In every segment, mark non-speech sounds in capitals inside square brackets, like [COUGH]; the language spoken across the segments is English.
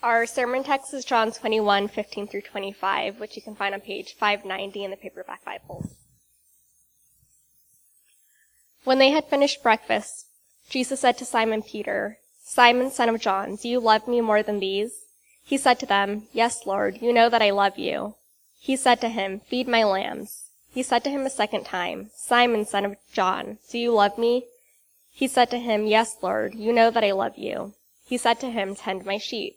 Our sermon text is John 21, 15 through 25, which you can find on page 590 in the paperback Bibles. When they had finished breakfast, Jesus said to Simon Peter, Simon, son of John, do you love me more than these? He said to them, Yes, Lord, you know that I love you. He said to him, Feed my lambs. He said to him a second time, Simon, son of John, do you love me? He said to him, Yes, Lord, you know that I love you. He said to him, Tend my sheep.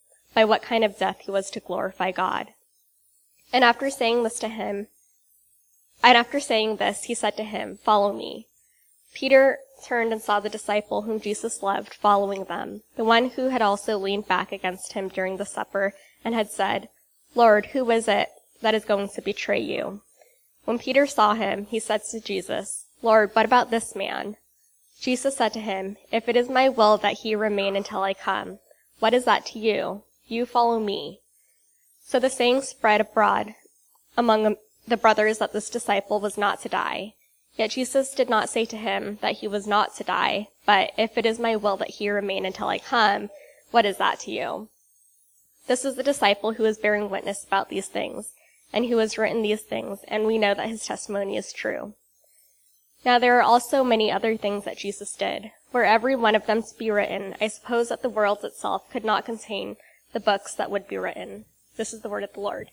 by what kind of death he was to glorify God. And after saying this to him, and after saying this, he said to him, Follow me. Peter turned and saw the disciple whom Jesus loved following them, the one who had also leaned back against him during the supper and had said, Lord, who is it that is going to betray you? When Peter saw him, he said to Jesus, Lord, what about this man? Jesus said to him, If it is my will that he remain until I come, what is that to you? You follow me. So the saying spread abroad among the brothers that this disciple was not to die. Yet Jesus did not say to him that he was not to die, but if it is my will that he remain until I come, what is that to you? This is the disciple who is bearing witness about these things, and who has written these things, and we know that his testimony is true. Now there are also many other things that Jesus did. Were every one of them to be written, I suppose that the world itself could not contain the books that would be written. This is the word of the Lord.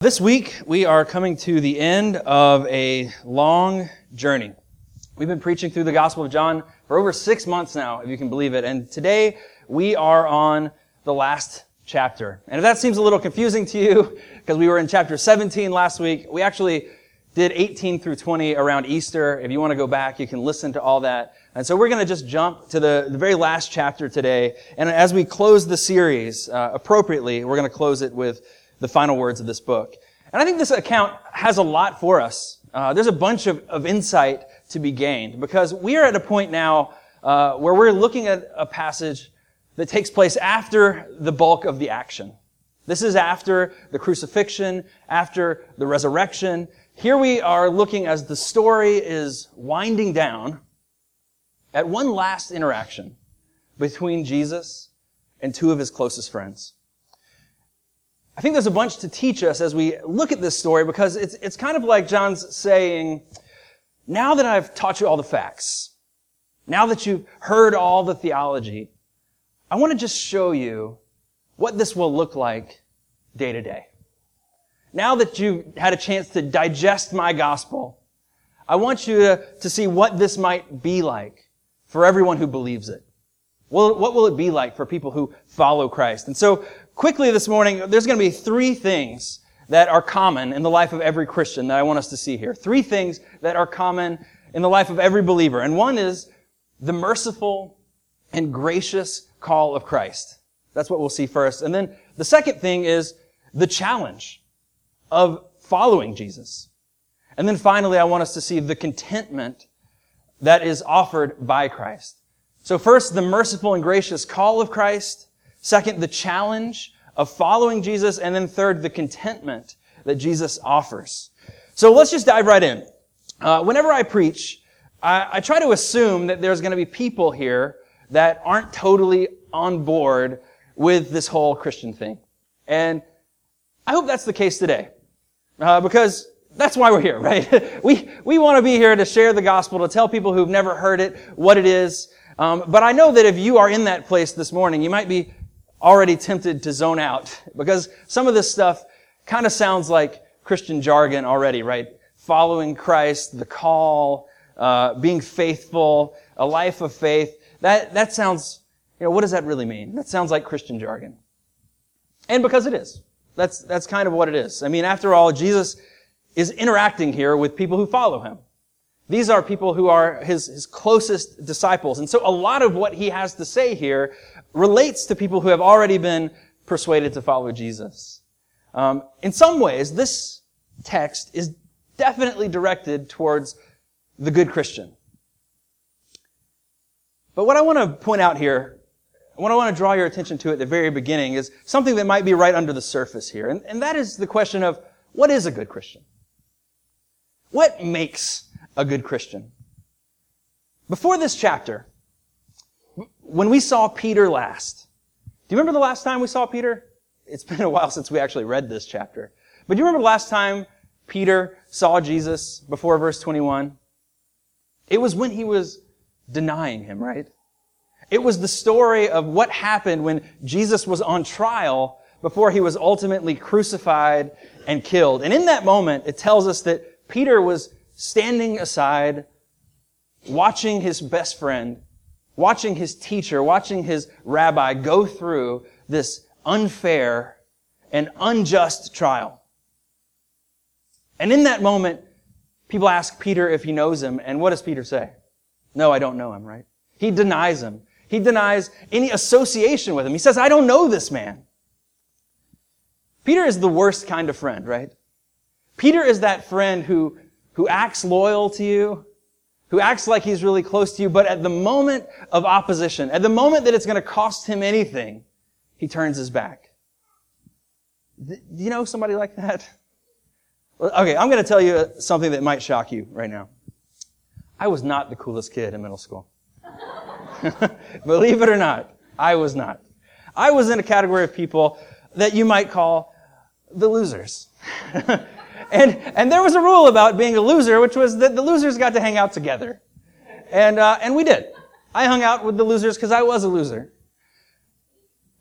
This week, we are coming to the end of a long journey. We've been preaching through the Gospel of John for over six months now, if you can believe it. And today, we are on the last chapter. And if that seems a little confusing to you, because we were in chapter 17 last week, we actually did 18 through 20 around Easter. If you want to go back, you can listen to all that. And so we're going to just jump to the, the very last chapter today. And as we close the series uh, appropriately, we're going to close it with the final words of this book. And I think this account has a lot for us. Uh, there's a bunch of, of insight to be gained because we are at a point now uh, where we're looking at a passage that takes place after the bulk of the action. This is after the crucifixion, after the resurrection, here we are looking as the story is winding down at one last interaction between Jesus and two of his closest friends. I think there's a bunch to teach us as we look at this story because it's, it's kind of like John's saying, now that I've taught you all the facts, now that you've heard all the theology, I want to just show you what this will look like day to day. Now that you've had a chance to digest my gospel, I want you to, to see what this might be like for everyone who believes it. Well, what will it be like for people who follow Christ? And so, quickly this morning, there's going to be three things that are common in the life of every Christian that I want us to see here. Three things that are common in the life of every believer. And one is the merciful and gracious call of Christ. That's what we'll see first. And then the second thing is the challenge of following Jesus. And then finally, I want us to see the contentment that is offered by Christ. So first, the merciful and gracious call of Christ. Second, the challenge of following Jesus. And then third, the contentment that Jesus offers. So let's just dive right in. Uh, whenever I preach, I, I try to assume that there's going to be people here that aren't totally on board with this whole Christian thing. And I hope that's the case today. Uh, because that's why we're here, [LAUGHS] right? we, we want to be here to share the gospel, to tell people who've never heard it what it is. Um, but I know that if you are in that place this morning, you might be already tempted to zone out [LAUGHS] because some of this stuff kind of sounds like Christian jargon already, right? Following Christ, the call, uh, being faithful, a life of faith. That, that sounds, you know, what does that really mean? That sounds like Christian jargon. And because it is. That's, that's kind of what it is. I mean, after all, Jesus is interacting here with people who follow him. These are people who are his, his closest disciples. And so a lot of what he has to say here relates to people who have already been persuaded to follow Jesus. Um, in some ways, this text is definitely directed towards the good Christian. But what I want to point out here, what I want to draw your attention to at the very beginning is something that might be right under the surface here. And, and that is the question of what is a good Christian? What makes a good Christian? Before this chapter, when we saw Peter last, do you remember the last time we saw Peter? It's been a while [LAUGHS] since we actually read this chapter. But do you remember the last time Peter saw Jesus before verse 21? It was when he was denying him, right? It was the story of what happened when Jesus was on trial before he was ultimately crucified and killed. And in that moment, it tells us that Peter was standing aside, watching his best friend, watching his teacher, watching his rabbi go through this unfair and unjust trial. And in that moment, people ask Peter if he knows him, and what does Peter say? No, I don't know him, right? He denies him. He denies any association with him. He says, I don't know this man. Peter is the worst kind of friend, right? Peter is that friend who, who acts loyal to you, who acts like he's really close to you, but at the moment of opposition, at the moment that it's going to cost him anything, he turns his back. Do you know somebody like that? Okay, I'm going to tell you something that might shock you right now. I was not the coolest kid in middle school. [LAUGHS] Believe it or not, I was not. I was in a category of people that you might call the losers. [LAUGHS] and, and there was a rule about being a loser, which was that the losers got to hang out together. And, uh, and we did. I hung out with the losers because I was a loser.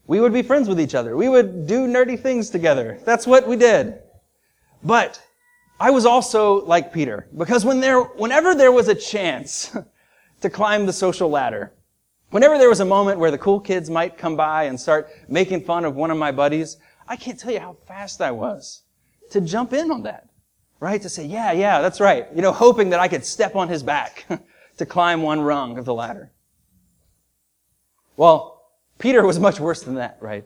We would be friends with each other. We would do nerdy things together. That's what we did. But I was also like Peter, because when there, whenever there was a chance [LAUGHS] to climb the social ladder, whenever there was a moment where the cool kids might come by and start making fun of one of my buddies, I can't tell you how fast I was to jump in on that. Right? To say, yeah, yeah, that's right. You know, hoping that I could step on his back [LAUGHS] to climb one rung of the ladder. Well, Peter was much worse than that, right?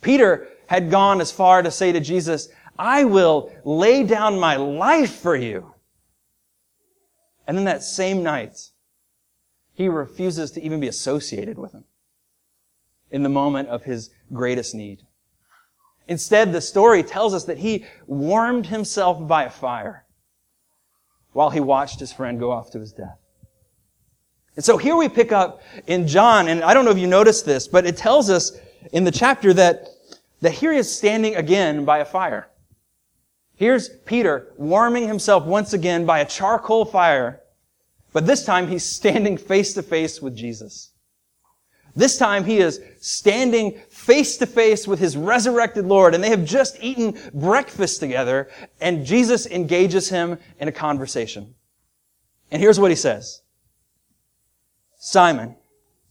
Peter had gone as far to say to Jesus, I will lay down my life for you. And then that same night, he refuses to even be associated with him in the moment of his greatest need. Instead, the story tells us that he warmed himself by a fire while he watched his friend go off to his death. And so here we pick up in John, and I don't know if you noticed this, but it tells us in the chapter that, that here he is standing again by a fire. Here's Peter warming himself once again by a charcoal fire, but this time he's standing face to face with Jesus. This time he is standing face to face with his resurrected Lord, and they have just eaten breakfast together, and Jesus engages him in a conversation. And here's what he says. Simon,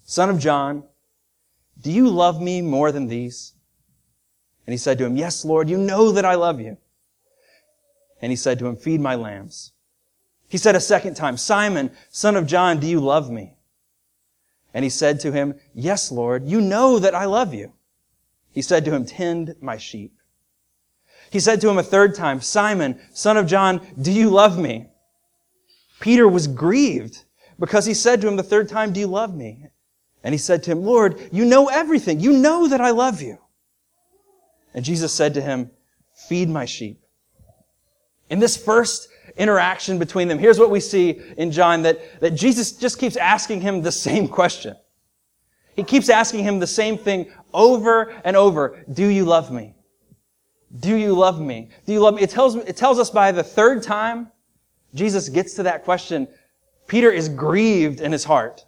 son of John, do you love me more than these? And he said to him, Yes, Lord, you know that I love you. And he said to him, Feed my lambs. He said a second time, Simon, son of John, do you love me? And he said to him, Yes, Lord, you know that I love you. He said to him, Tend my sheep. He said to him a third time, Simon, son of John, do you love me? Peter was grieved because he said to him the third time, Do you love me? And he said to him, Lord, you know everything. You know that I love you. And Jesus said to him, Feed my sheep. In this first interaction between them, here's what we see in John that, that Jesus just keeps asking him the same question. He keeps asking him the same thing over and over. Do you love me? Do you love me? Do you love me? It tells, it tells us by the third time Jesus gets to that question, Peter is grieved in his heart.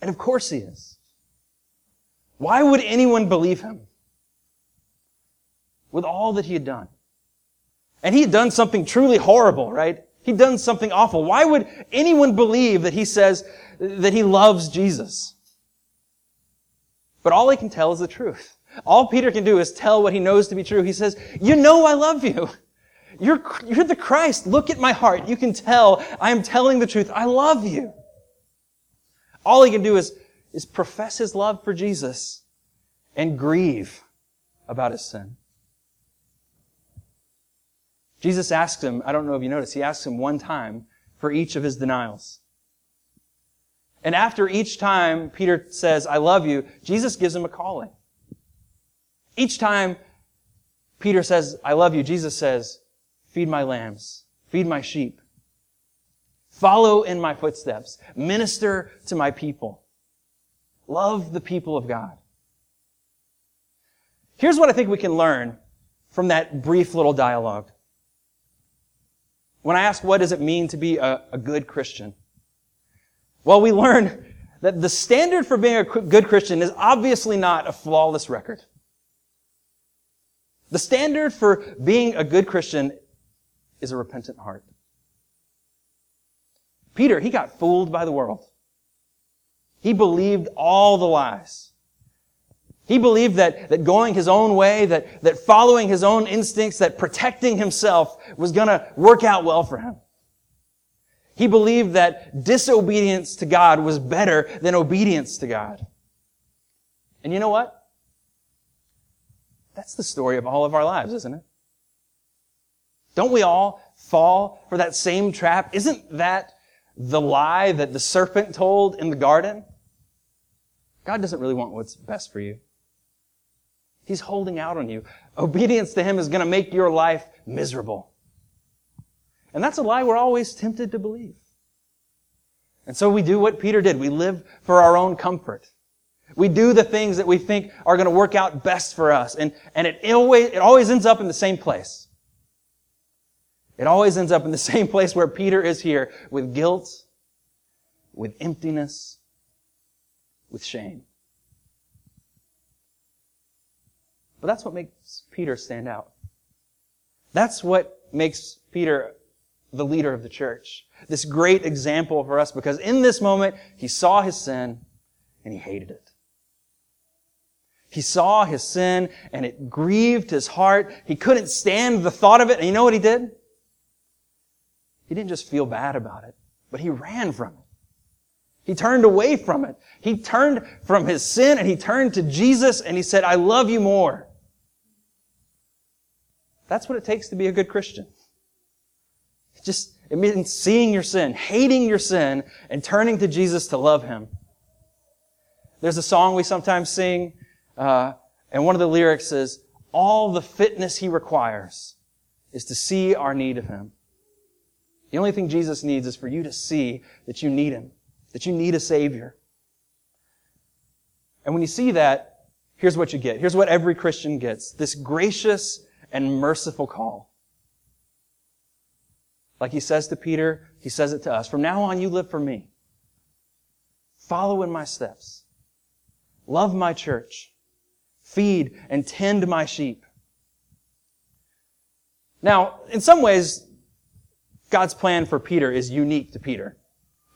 And of course he is. Why would anyone believe him? With all that he had done. And he had done something truly horrible, right? He'd done something awful. Why would anyone believe that he says that he loves Jesus? But all he can tell is the truth. All Peter can do is tell what he knows to be true. He says, you know I love you. You're, you're the Christ. Look at my heart. You can tell I am telling the truth. I love you. All he can do is, is profess his love for Jesus and grieve about his sin. Jesus asks him, I don't know if you noticed, he asks him one time for each of his denials. And after each time Peter says, I love you, Jesus gives him a calling. Each time Peter says, I love you, Jesus says, feed my lambs, feed my sheep, follow in my footsteps, minister to my people, love the people of God. Here's what I think we can learn from that brief little dialogue. When I ask what does it mean to be a, a good Christian? Well, we learn that the standard for being a good Christian is obviously not a flawless record. The standard for being a good Christian is a repentant heart. Peter, he got fooled by the world. He believed all the lies. He believed that, that going his own way, that, that following his own instincts, that protecting himself was gonna work out well for him. He believed that disobedience to God was better than obedience to God. And you know what? That's the story of all of our lives, isn't it? Don't we all fall for that same trap? Isn't that the lie that the serpent told in the garden? God doesn't really want what's best for you. He's holding out on you. Obedience to Him is going to make your life miserable. And that's a lie we're always tempted to believe. And so we do what Peter did. We live for our own comfort. We do the things that we think are going to work out best for us. And, and it always, it always ends up in the same place. It always ends up in the [LAUGHS] same place where Peter is here with guilt, with emptiness, with shame. But that's what makes Peter stand out. That's what makes Peter the leader of the church. This great example for us because in this moment, he saw his sin and he hated it. He saw his sin and it grieved his heart. He couldn't stand the thought of it. And you know what he did? He didn't just feel bad about it, but he ran from it. He turned away from it. He turned from his sin and he turned to Jesus and he said, I love you more. That's what it takes to be a good Christian. Just, it means seeing your sin, hating your sin, and turning to Jesus to love Him. There's a song we sometimes sing, uh, and one of the lyrics is, all the fitness He requires is to see our need of Him. The only thing Jesus needs is for you to see that you need Him, that you need a Savior. And when you see that, here's what you get. Here's what every Christian gets. This gracious and merciful call. Like he says to Peter, he says it to us. From now on, you live for me. Follow in my steps. Love my church. Feed and tend my sheep. Now, in some ways, God's plan for Peter is unique to Peter.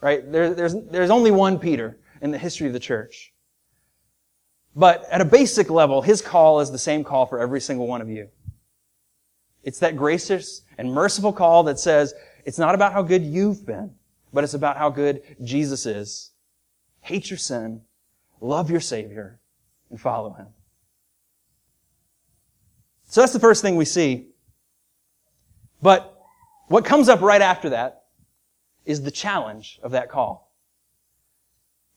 Right? There, there's, there's only one Peter in the history of the church. But at a basic level, his call is the same call for every single one of you. It's that gracious and merciful call that says, it's not about how good you've been, but it's about how good Jesus is. Hate your sin, love your Savior, and follow Him. So that's the first thing we see. But what comes up right after that is the challenge of that call.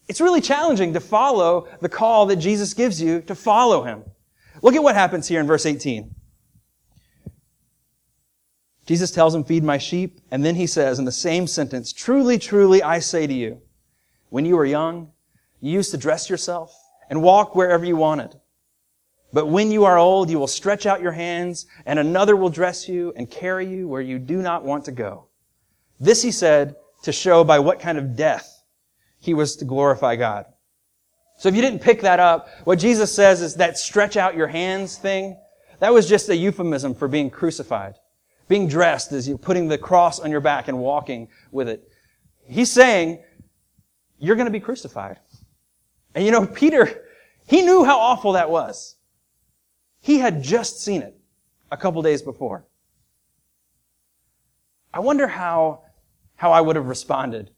It's really challenging to follow the call that Jesus gives you to follow Him. Look at what happens here in verse 18. Jesus tells him, feed my sheep. And then he says in the same sentence, truly, truly, I say to you, when you were young, you used to dress yourself and walk wherever you wanted. But when you are old, you will stretch out your hands and another will dress you and carry you where you do not want to go. This he said to show by what kind of death he was to glorify God. So if you didn't pick that up, what Jesus says is that stretch out your hands thing, that was just a euphemism for being crucified. Being dressed is you putting the cross on your back and walking with it. He's saying, you're going to be crucified. And you know, Peter, he knew how awful that was. He had just seen it a couple days before. I wonder how, how I would have responded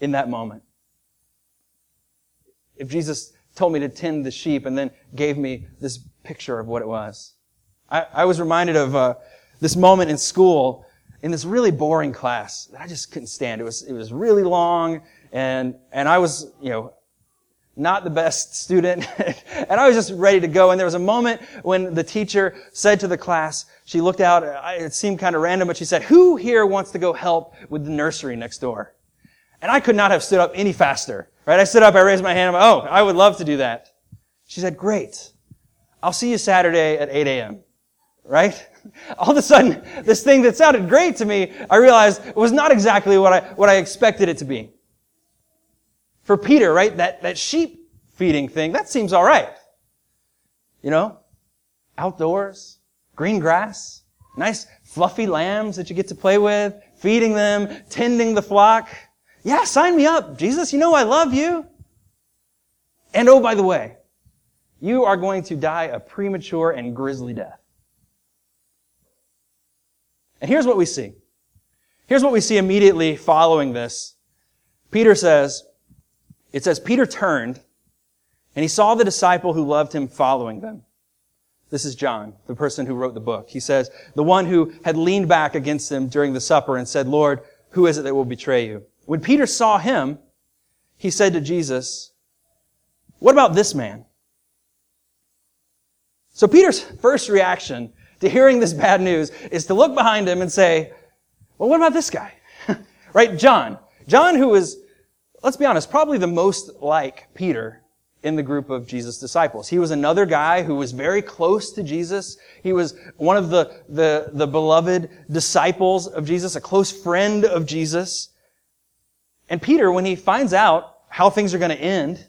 in that moment. If Jesus told me to tend the sheep and then gave me this picture of what it was. I, I was reminded of uh, this moment in school in this really boring class that I just couldn't stand. It was it was really long, and and I was you know not the best student, [LAUGHS] and I was just ready to go. And there was a moment when the teacher said to the class, she looked out. It seemed kind of random, but she said, "Who here wants to go help with the nursery next door?" And I could not have stood up any faster. Right? I stood up. I raised my hand. I'm, oh, I would love to do that. She said, "Great. I'll see you Saturday at 8 a.m." Right? [LAUGHS] All of a sudden, this thing that sounded great to me, I realized was not exactly what I, what I expected it to be. For Peter, right, that, that sheep feeding thing, that seems alright. You know? Outdoors, green grass, nice fluffy lambs that you get to play with, feeding them, tending the flock. Yeah, sign me up. Jesus, you know I love you. And oh, by the way, you are going to die a premature and grisly death. And here's what we see. Here's what we see immediately following this. Peter says, it says, Peter turned and he saw the disciple who loved him following them. This is John, the person who wrote the book. He says, the one who had leaned back against him during the supper and said, Lord, who is it that will betray you? When Peter saw him, he said to Jesus, what about this man? So Peter's first reaction to hearing this bad news is to look behind him and say, well, what about this guy? [LAUGHS] right? John. John, who is, let's be honest, probably the most like Peter in the group of Jesus' disciples. He was another guy who was very close to Jesus. He was one of the, the, the beloved disciples of Jesus, a close friend of Jesus. And Peter, when he finds out how things are going to end,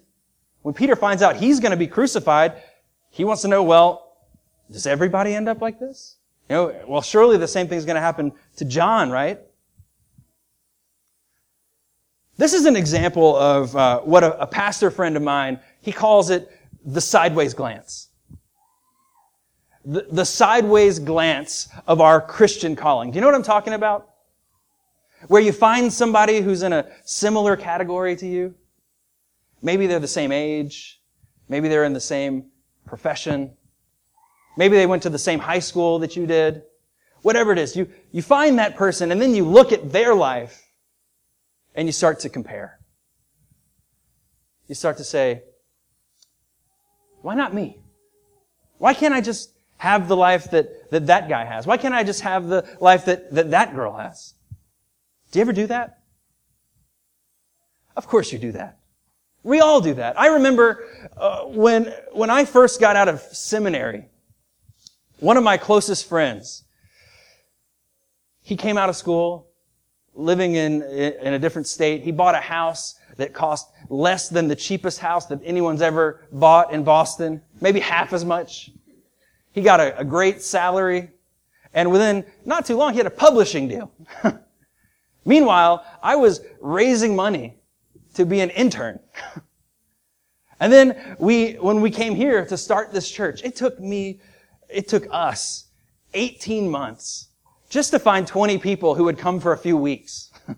when Peter finds out he's going to be crucified, he wants to know, well, does everybody end up like this? You know, well, surely the same thing is going to happen to John, right? This is an example of uh, what a, a pastor friend of mine, he calls it the sideways glance. The, the sideways glance of our Christian calling. Do you know what I'm talking about? Where you find somebody who's in a similar category to you. Maybe they're the same age. Maybe they're in the same profession. Maybe they went to the same high school that you did. Whatever it is, you, you find that person and then you look at their life and you start to compare. You start to say, why not me? Why can't I just have the life that, that that guy has? Why can't I just have the life that, that that girl has? Do you ever do that? Of course you do that. We all do that. I remember uh, when, when I first got out of seminary, one of my closest friends, he came out of school, living in, in a different state. He bought a house that cost less than the cheapest house that anyone's ever bought in Boston, maybe half as much. He got a, a great salary, and within not too long, he had a publishing deal. [LAUGHS] Meanwhile, I was raising money to be an intern. [LAUGHS] and then we, when we came here to start this church, it took me it took us 18 months just to find 20 people who would come for a few weeks. [LAUGHS]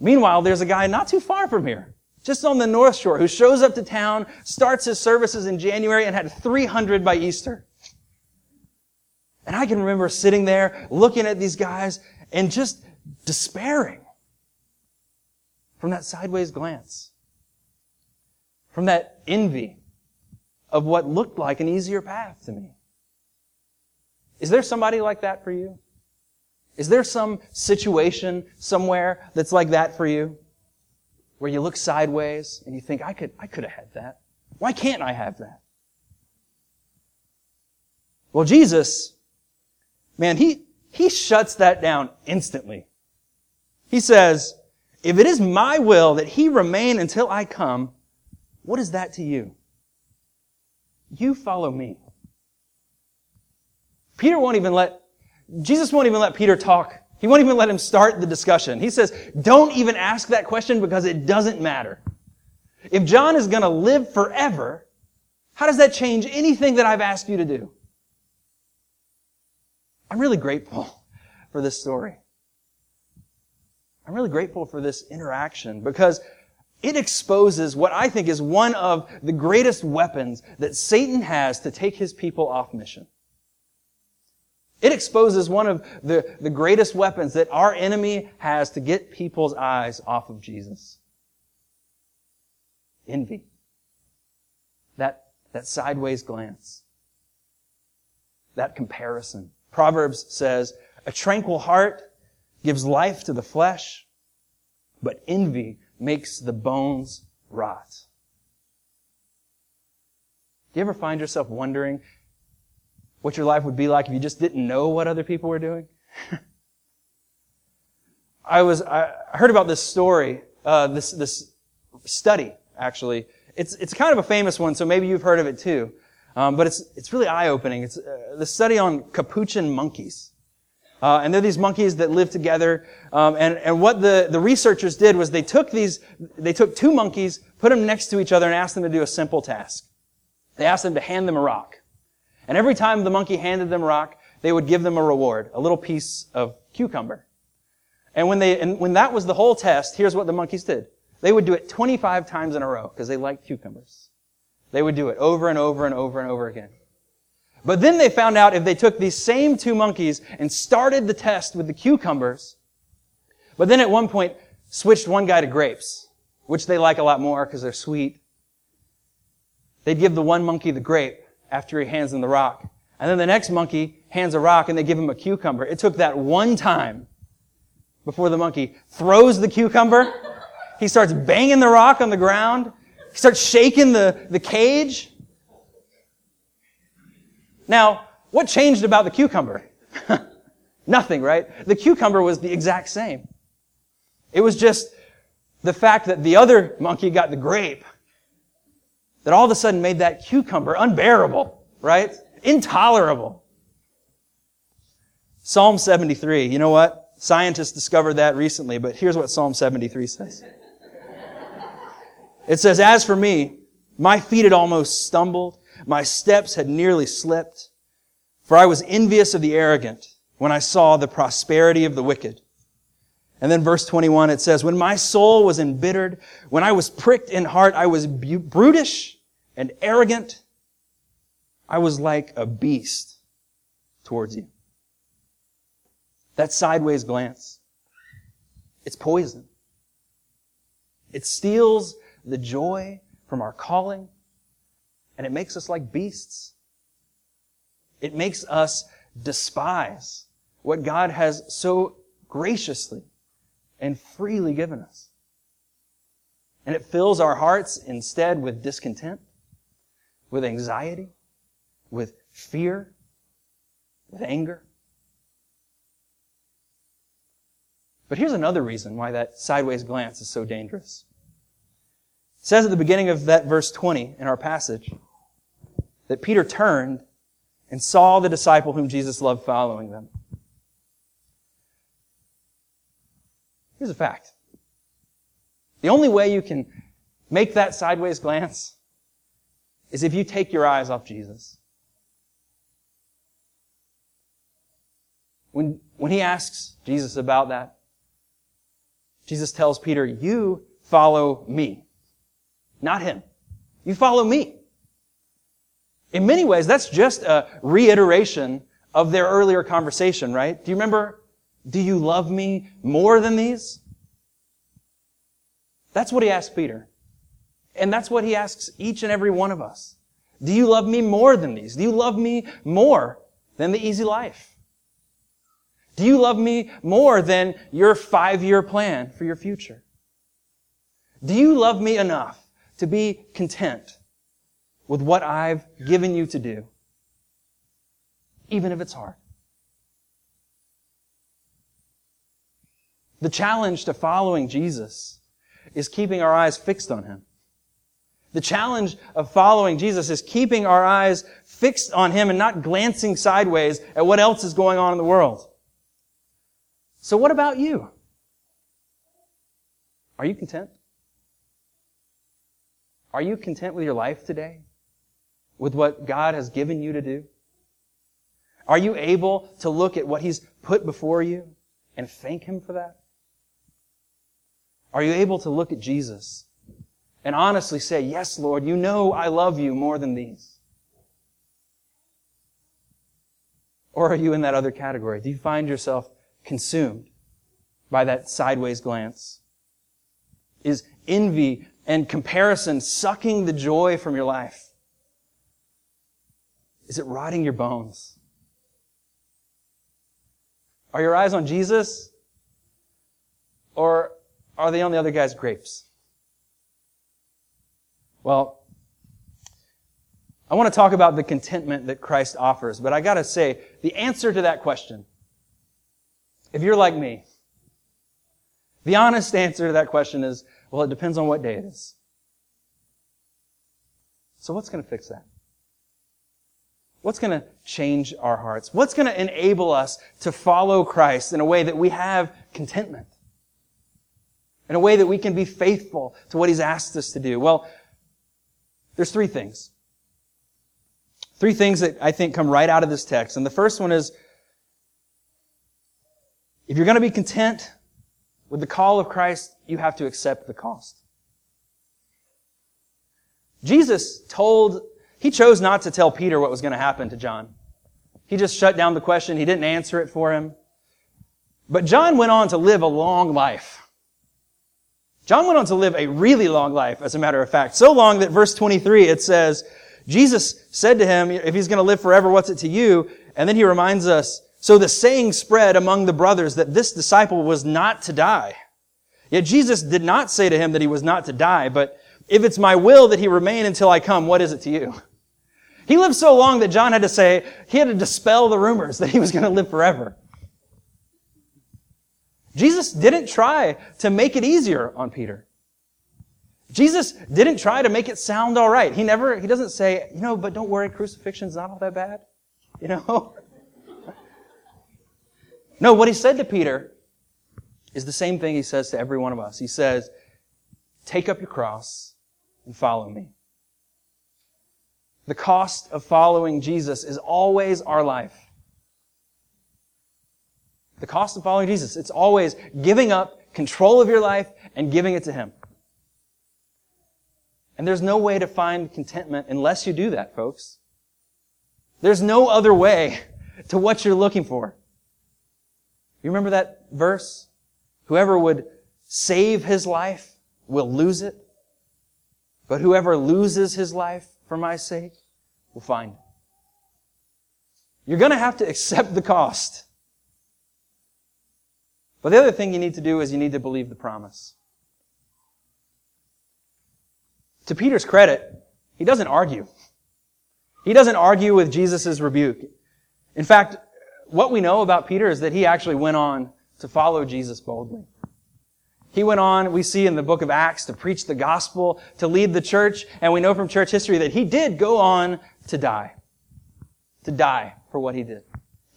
Meanwhile, there's a guy not too far from here, just on the North Shore, who shows up to town, starts his services in January, and had 300 by Easter. And I can remember sitting there looking at these guys and just despairing from that sideways glance, from that envy of what looked like an easier path to me. Is there somebody like that for you? Is there some situation somewhere that's like that for you? Where you look sideways and you think, I could, I could have had that. Why can't I have that? Well, Jesus, man, he, he shuts that down instantly. He says, if it is my will that he remain until I come, what is that to you? You follow me. Peter won't even let, Jesus won't even let Peter talk. He won't even let him start the discussion. He says, don't even ask that question because it doesn't matter. If John is going to live forever, how does that change anything that I've asked you to do? I'm really grateful for this story. I'm really grateful for this interaction because it exposes what I think is one of the greatest weapons that Satan has to take his people off mission. It exposes one of the, the greatest weapons that our enemy has to get people's eyes off of Jesus. Envy. That, that sideways glance. That comparison. Proverbs says, a tranquil heart gives life to the flesh, but envy makes the bones rot. Do you ever find yourself wondering what your life would be like if you just didn't know what other people were doing? [LAUGHS] I was, I heard about this story, uh, this, this study, actually. It's, it's kind of a famous one, so maybe you've heard of it too. Um, but it's, it's really eye-opening. It's uh, the study on capuchin monkeys. Uh, and they're these monkeys that live together. Um, and, and what the, the researchers did was they took these, they took two monkeys, put them next to each other, and asked them to do a simple task. They asked them to hand them a rock. And every time the monkey handed them a rock, they would give them a reward, a little piece of cucumber. And when they, and when that was the whole test, here's what the monkeys did. They would do it 25 times in a row because they liked cucumbers. They would do it over and over and over and over again. But then they found out if they took these same two monkeys and started the test with the cucumbers, but then at one point switched one guy to grapes, which they like a lot more because they're sweet. They'd give the one monkey the grape after he hands them the rock. And then the next monkey hands a rock and they give him a cucumber. It took that one time before the monkey throws the cucumber. He starts banging the rock on the ground. He starts shaking the, the cage. Now, what changed about the cucumber? [LAUGHS] Nothing, right? The cucumber was the exact same. It was just the fact that the other monkey got the grape that all of a sudden made that cucumber unbearable, right? Intolerable. Psalm 73, you know what? Scientists discovered that recently, but here's what Psalm 73 says. It says, As for me, my feet had almost stumbled. My steps had nearly slipped, for I was envious of the arrogant when I saw the prosperity of the wicked. And then verse 21, it says, When my soul was embittered, when I was pricked in heart, I was brutish and arrogant. I was like a beast towards you. That sideways glance, it's poison. It steals the joy from our calling and it makes us like beasts. It makes us despise what God has so graciously and freely given us. And it fills our hearts instead with discontent, with anxiety, with fear, with anger. But here's another reason why that sideways glance is so dangerous. It says at the beginning of that verse 20 in our passage, that Peter turned and saw the disciple whom Jesus loved following them. Here's a fact. The only way you can make that sideways glance is if you take your eyes off Jesus. When, when he asks Jesus about that, Jesus tells Peter, you follow me. Not him. You follow me. In many ways, that's just a reiteration of their earlier conversation, right? Do you remember? Do you love me more than these? That's what he asked Peter. And that's what he asks each and every one of us. Do you love me more than these? Do you love me more than the easy life? Do you love me more than your five-year plan for your future? Do you love me enough to be content with what I've given you to do, even if it's hard. The challenge to following Jesus is keeping our eyes fixed on Him. The challenge of following Jesus is keeping our eyes fixed on Him and not glancing sideways at what else is going on in the world. So what about you? Are you content? Are you content with your life today? With what God has given you to do? Are you able to look at what He's put before you and thank Him for that? Are you able to look at Jesus and honestly say, Yes, Lord, you know I love you more than these? Or are you in that other category? Do you find yourself consumed by that sideways glance? Is envy and comparison sucking the joy from your life? Is it rotting your bones? Are your eyes on Jesus? Or are they on the other guy's grapes? Well, I want to talk about the contentment that Christ offers, but I gotta say, the answer to that question, if you're like me, the honest answer to that question is, well, it depends on what day it is. So what's going to fix that? What's going to change our hearts? What's going to enable us to follow Christ in a way that we have contentment? In a way that we can be faithful to what He's asked us to do? Well, there's three things. Three things that I think come right out of this text. And the first one is, if you're going to be content with the call of Christ, you have to accept the cost. Jesus told, he chose not to tell Peter what was going to happen to John. He just shut down the question. He didn't answer it for him. But John went on to live a long life. John went on to live a really long life, as a matter of fact. So long that verse 23, it says, Jesus said to him, if he's going to live forever, what's it to you? And then he reminds us, so the saying spread among the brothers that this disciple was not to die. Yet Jesus did not say to him that he was not to die, but if it's my will that he remain until I come, what is it to you? He lived so long that John had to say, he had to dispel the rumors that he was going to live forever. Jesus didn't try to make it easier on Peter. Jesus didn't try to make it sound all right. He never, he doesn't say, you know, but don't worry, crucifixion's not all that bad. You know? [LAUGHS] no, what he said to Peter is the same thing he says to every one of us. He says, take up your cross and follow me. The cost of following Jesus is always our life. The cost of following Jesus, it's always giving up control of your life and giving it to Him. And there's no way to find contentment unless you do that, folks. There's no other way to what you're looking for. You remember that verse? Whoever would save his life will lose it. But whoever loses his life for my sake will find it. You're going to have to accept the cost. But the other thing you need to do is you need to believe the promise. To Peter's credit, he doesn't argue. He doesn't argue with Jesus' rebuke. In fact, what we know about Peter is that he actually went on to follow Jesus boldly. He went on, we see in the book of Acts, to preach the gospel, to lead the church, and we know from church history that he did go on to die. To die for what he did.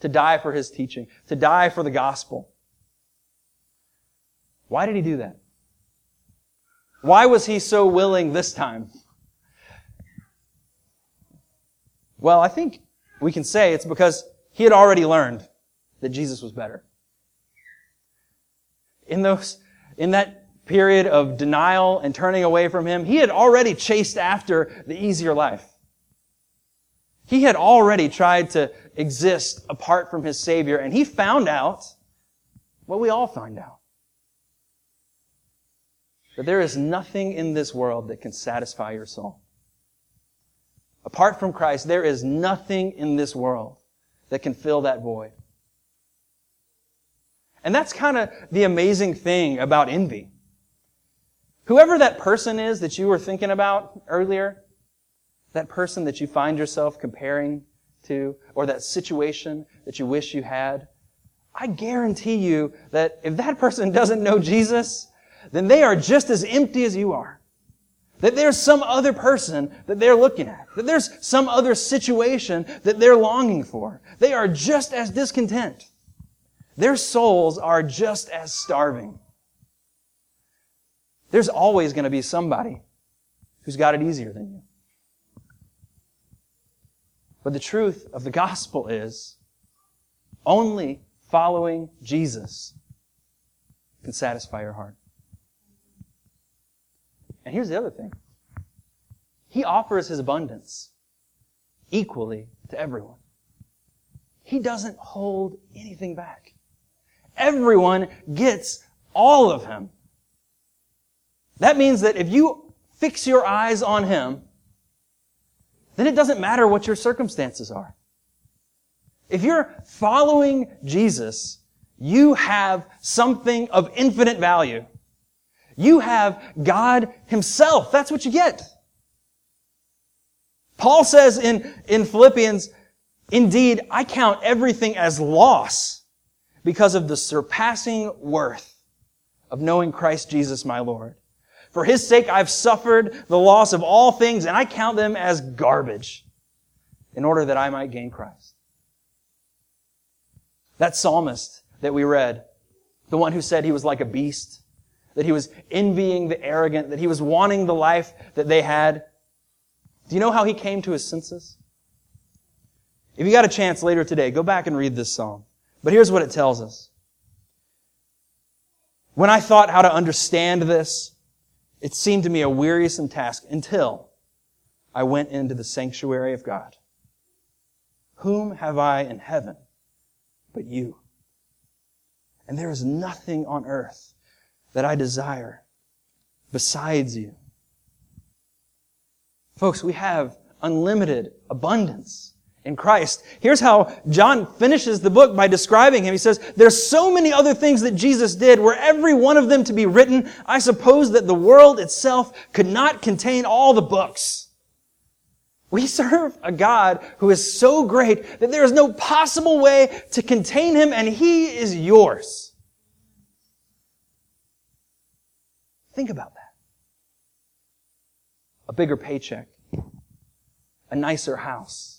To die for his teaching. To die for the gospel. Why did he do that? Why was he so willing this time? Well, I think we can say it's because he had already learned that Jesus was better. In those, in that period of denial and turning away from him, he had already chased after the easier life. He had already tried to exist apart from his Savior, and he found out what we all find out. That there is nothing in this world that can satisfy your soul. Apart from Christ, there is nothing in this world that can fill that void. And that's kind of the amazing thing about envy. Whoever that person is that you were thinking about earlier, that person that you find yourself comparing to, or that situation that you wish you had, I guarantee you that if that person [LAUGHS] doesn't know Jesus, then they are just as empty as you are. That there's some other person that they're looking at. That there's some other situation that they're longing for. They are just as discontent. Their souls are just as starving. There's always going to be somebody who's got it easier than you. But the truth of the gospel is only following Jesus can satisfy your heart. And here's the other thing. He offers his abundance equally to everyone. He doesn't hold anything back. Everyone gets all of him. That means that if you fix your eyes on him, then it doesn't matter what your circumstances are. If you're following Jesus, you have something of infinite value. You have God Himself. That's what you get. Paul says in, in Philippians, Indeed, I count everything as loss because of the surpassing worth of knowing Christ Jesus my Lord. For His sake I've suffered the loss of all things and I count them as garbage in order that I might gain Christ. That psalmist that we read, the one who said he was like a beast, that he was envying the arrogant, that he was wanting the life that they had. Do you know how he came to his senses? If you got a chance later today, go back and read this psalm. But here's what it tells us. When I thought how to understand this, it seemed to me a wearisome task until I went into the sanctuary of God. Whom have I in heaven but you? And there is nothing on earth that I desire besides you. Folks, we have unlimited abundance in Christ. Here's how John finishes the book by describing him. He says, there's so many other things that Jesus did. Were every one of them to be written, I suppose that the world itself could not contain all the books. We serve a God who is so great that there is no possible way to contain him and he is yours. Think about that. A bigger paycheck, a nicer house,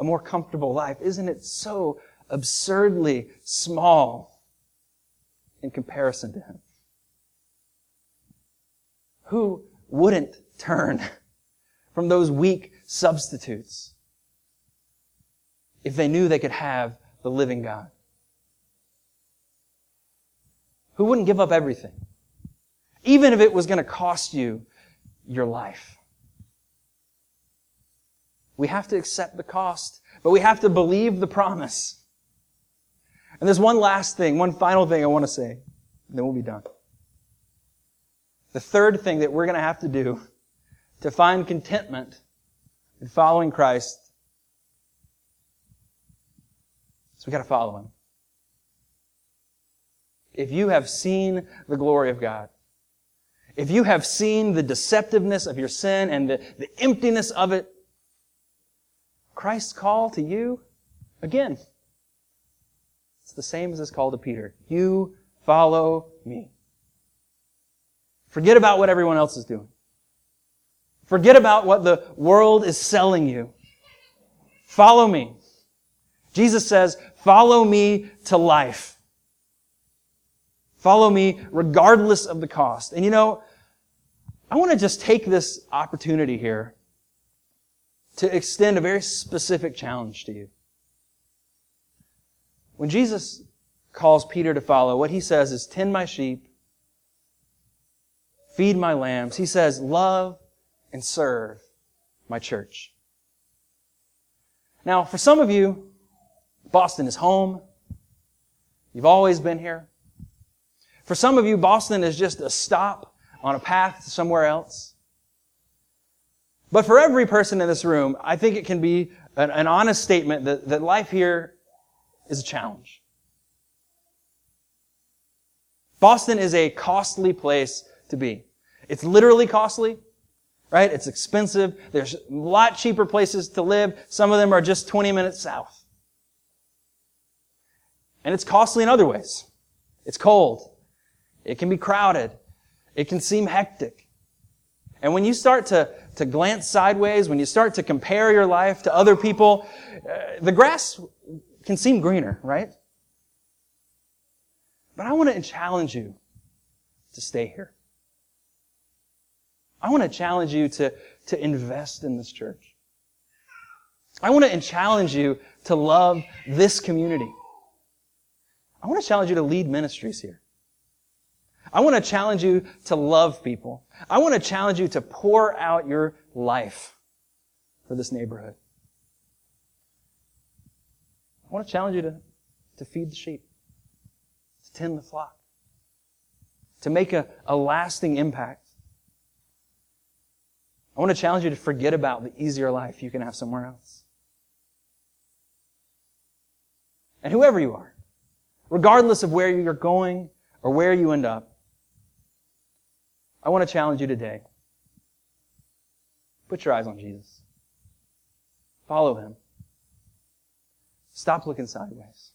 a more comfortable life. Isn't it so absurdly small in comparison to Him? Who wouldn't turn from those weak substitutes if they knew they could have the living God? Who wouldn't give up everything? Even if it was going to cost you your life. We have to accept the cost, but we have to believe the promise. And there's one last thing, one final thing I want to say, and then we'll be done. The third thing that we're going to have to do to find contentment in following Christ is we got to follow Him. If you have seen the glory of God, if you have seen the deceptiveness of your sin and the, the emptiness of it, Christ's call to you, again, it's the same as his call to Peter. You follow me. Forget about what everyone else is doing. Forget about what the world is selling you. Follow me. Jesus says, follow me to life. Follow me regardless of the cost. And you know, I want to just take this opportunity here to extend a very specific challenge to you. When Jesus calls Peter to follow, what he says is, tend my sheep, feed my lambs. He says, love and serve my church. Now, for some of you, Boston is home. You've always been here. For some of you, Boston is just a stop on a path to somewhere else. But for every person in this room, I think it can be an, an honest statement that, that life here is a challenge. Boston is a costly place to be. It's literally costly, right? It's expensive. There's a lot cheaper places to live. Some of them are just 20 minutes south. And it's costly in other ways. It's cold. It can be crowded. It can seem hectic. And when you start to, to glance sideways, when you start to compare your life to other people, uh, the grass can seem greener, right? But I want to challenge you to stay here. I want to challenge you to, to invest in this church. I want to challenge you to love this community. I want to challenge you to lead ministries here. I want to challenge you to love people. I want to challenge you to pour out your life for this neighborhood. I want to challenge you to, to feed the sheep, to tend the flock, to make a, a lasting impact. I want to challenge you to forget about the easier life you can have somewhere else. And whoever you are, regardless of where you're going or where you end up, I want to challenge you today. Put your eyes on Jesus. Follow him. Stop looking sideways.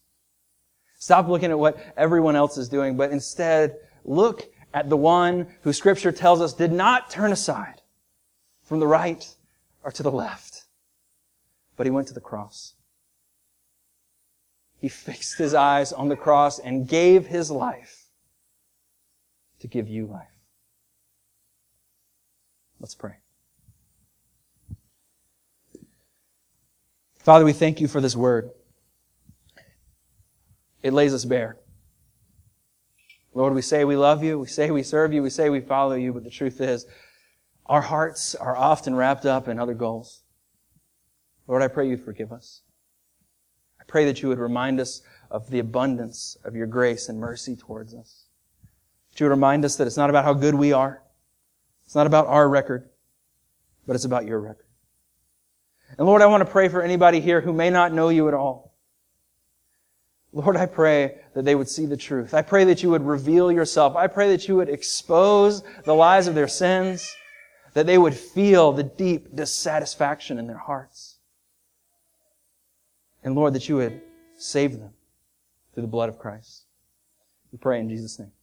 Stop looking at what everyone else is doing, but instead look at the one who scripture tells us did not turn aside from the right or to the left, but he went to the cross. He fixed his eyes on the cross and gave his life to give you life. Let's pray. Father, we thank you for this word. It lays us bare. Lord, we say we love you, we say we serve you, we say we follow you, but the truth is, our hearts are often wrapped up in other goals. Lord, I pray you'd forgive us. I pray that you would remind us of the abundance of your grace and mercy towards us. That you would remind us that it's not about how good we are. It's not about our record, but it's about your record. And Lord, I want to pray for anybody here who may not know you at all. Lord, I pray that they would see the truth. I pray that you would reveal yourself. I pray that you would expose the lies of their sins, that they would feel the deep dissatisfaction in their hearts. And Lord, that you would save them through the blood of Christ. We pray in Jesus' name.